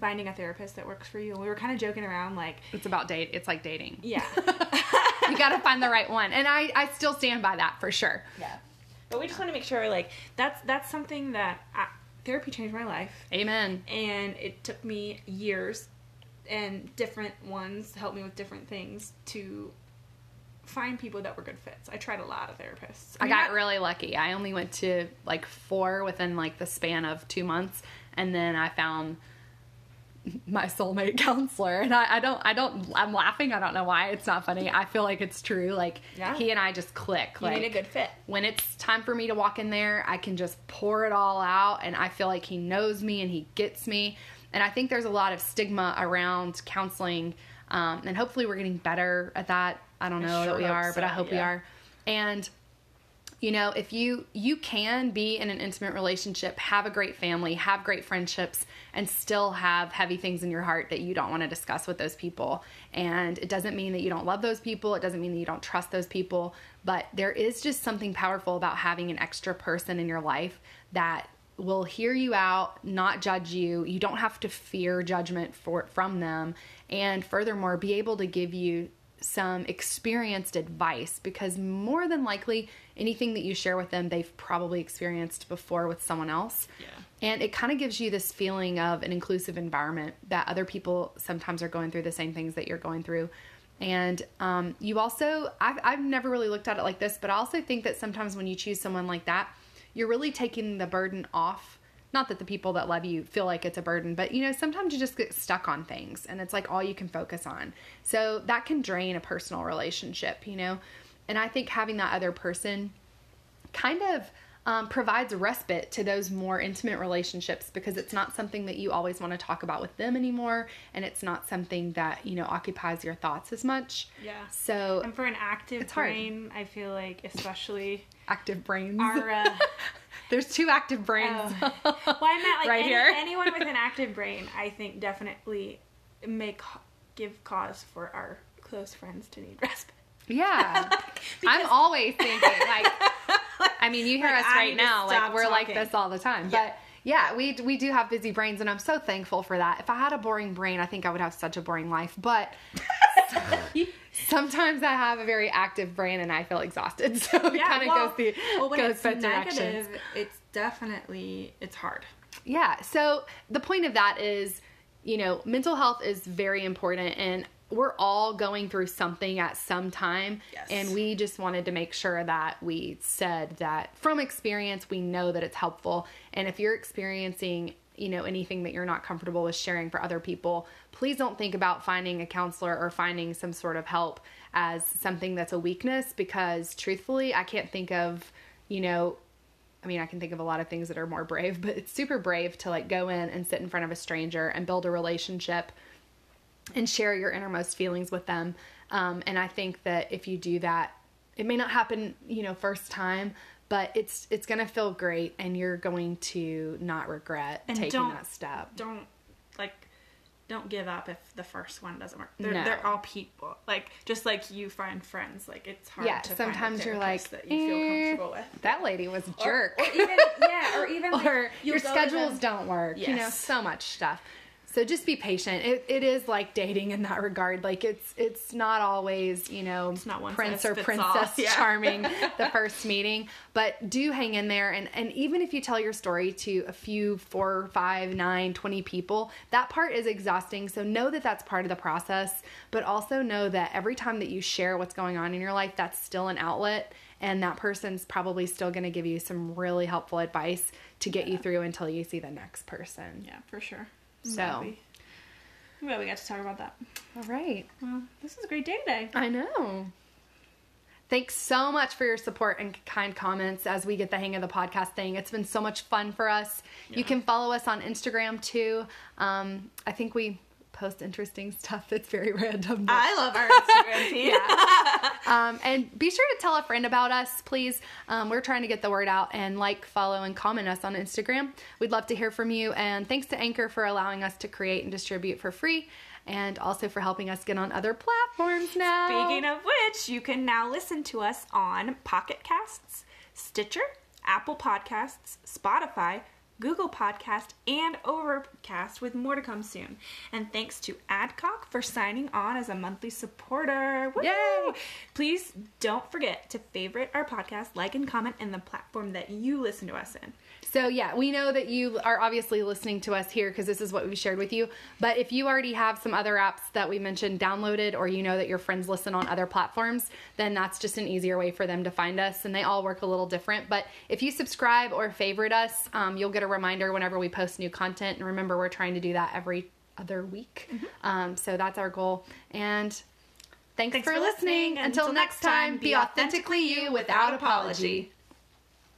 finding a therapist that works for you. And we were kind of joking around, like, It's about date. It's like dating. yeah, you got to find the right one, and I I still stand by that for sure. yeah. But we just want to make sure, like, that's that's something that I, therapy changed my life. Amen. and it took me years and different ones helped me with different things to find people that were good fits. I tried a lot of therapists. I mean, got not- really lucky. I only went to like four within like the span of two months, and then I found my soulmate counselor. And I, I don't, I don't, I'm laughing. I don't know why. It's not funny. I feel like it's true. Like Yeah. he and I just click. you like need a good fit. when it's time for me to walk in there, I can just pour it all out, and I feel like he knows me and he gets me. And I think there's a lot of stigma around counseling, um, and hopefully we're getting better at that. I don't I know sure that we are, but I so, hope we are. And you know if you you can be in an intimate relationship have a great family have great friendships and still have heavy things in your heart that you don't want to discuss with those people and it doesn't mean that you don't love those people it doesn't mean that you don't trust those people but there is just something powerful about having an extra person in your life that will hear you out, not judge you. You don't have to fear judgment for from them, and furthermore, be able to give you some experienced advice because more than likely anything that you share with them they've probably experienced before with someone else. Yeah. And it kind of gives you this feeling of an inclusive environment that other people sometimes are going through the same things that you're going through. And um, you also, I've, I've never really looked at it like this, but I also think that sometimes when you choose someone like that, you're really taking the burden off. Not that the people that love you feel like it's a burden, but you know, sometimes you just get stuck on things and it's like all you can focus on. So that can drain a personal relationship, you know? And I think having that other person kind of um, provides respite to those more intimate relationships because it's not something that you always want to talk about with them anymore and it's not something that you know occupies your thoughts as much Yeah. so And for an active It's hard. brain, I feel like especially active brains our uh, there's two active brains Oh. well, I meant like Right any- here. anyone with an active brain. I think definitely may ca- give cause for our close friends to need respite. yeah i'm always thinking like i mean you hear Like, us right now like we're like this all the time Yeah. but yeah we we do have busy brains and i'm so thankful for that if i had a boring brain i think i would have such a boring life but sometimes I have a very active brain and I feel exhausted. So it Yeah, kind of well- goes the well, when goes it's both directions. it's definitely it's hard. Yeah. So the point of that is, you know, mental health is very important and we're all going through something at some time. Yes. And we just wanted to make sure that we said that from experience, we know that it's helpful. And if you're experiencing, you know, anything that you're not comfortable with sharing for other people, please don't think about finding a counselor or finding some sort of help as something that's a weakness because truthfully, I can't think of, you know, I mean, I can think of a lot of things that are more brave, but it's super brave to like go in and sit in front of a stranger and build a relationship and share your innermost feelings with them. Um, and I think that if you do that, it may not happen, you know, first time, but it's it's gonna feel great, and you're going to not regret And taking don't- that step. Don't like don't give up if the first one doesn't work. They're, No. they're all people. Like just like you find friends. Like it's hard Yeah, to sometimes you're like, that you feel "Eh, comfortable with. That lady was a jerk. Or, even yeah, or even like, or your schedules don't work. You know, Yes. so much stuff. So just be patient. It, it is like dating in that regard. Like it's it's not always you know not one prince or princess. Yeah. charming the first meeting, but do hang in there. And and even if you tell your story to a few four, five, nine, twenty people, that part is exhausting. So know that that's part of the process, but also know that every time that you share what's going on in your life, that's still an outlet and that person's probably still going to give you some really helpful advice to get you through until you see the next person. Yeah, for sure. I'm So- glad we, I'm glad we got to talk about that. All right. Well, this is a great day today. I know. Thanks so much for your support and kind comments as we get the hang of the podcast thing. It's been so much fun for us. You can follow us on Instagram too. Um, I think we post interesting stuff that's very random. but- I love our Instagram feed. Um, and be sure to tell a friend about us, please. Um, we're trying to get the word out and like, follow, and comment us on Instagram. We'd love to hear from you. And thanks to Anchor for allowing us to create and distribute for free, and also for helping us get on other platforms now. Speaking of which, you can now listen to us on Pocket Casts, Stitcher, Apple Podcasts, Spotify, Google Podcast, and Overcast, with more to come soon. And thanks to Adcock for signing on as a monthly supporter. Woo! Yay! Please don't forget to favorite our podcast, like and comment in the platform that you listen to us in. So, yeah, we know that you are obviously listening to us here because this is what we've shared with you. But if you already have some other apps that we mentioned downloaded, or you know that your friends listen on other platforms, then that's just an easier way for them to find us. And they all work a little different. But if you subscribe or favorite us, um, you'll get a reminder whenever we post new content. And remember, we're trying to do that every other week. Um, so that's our goal. And thanks, Thanks for, for listening. listening. Until, Until next time, be authentically you without apology.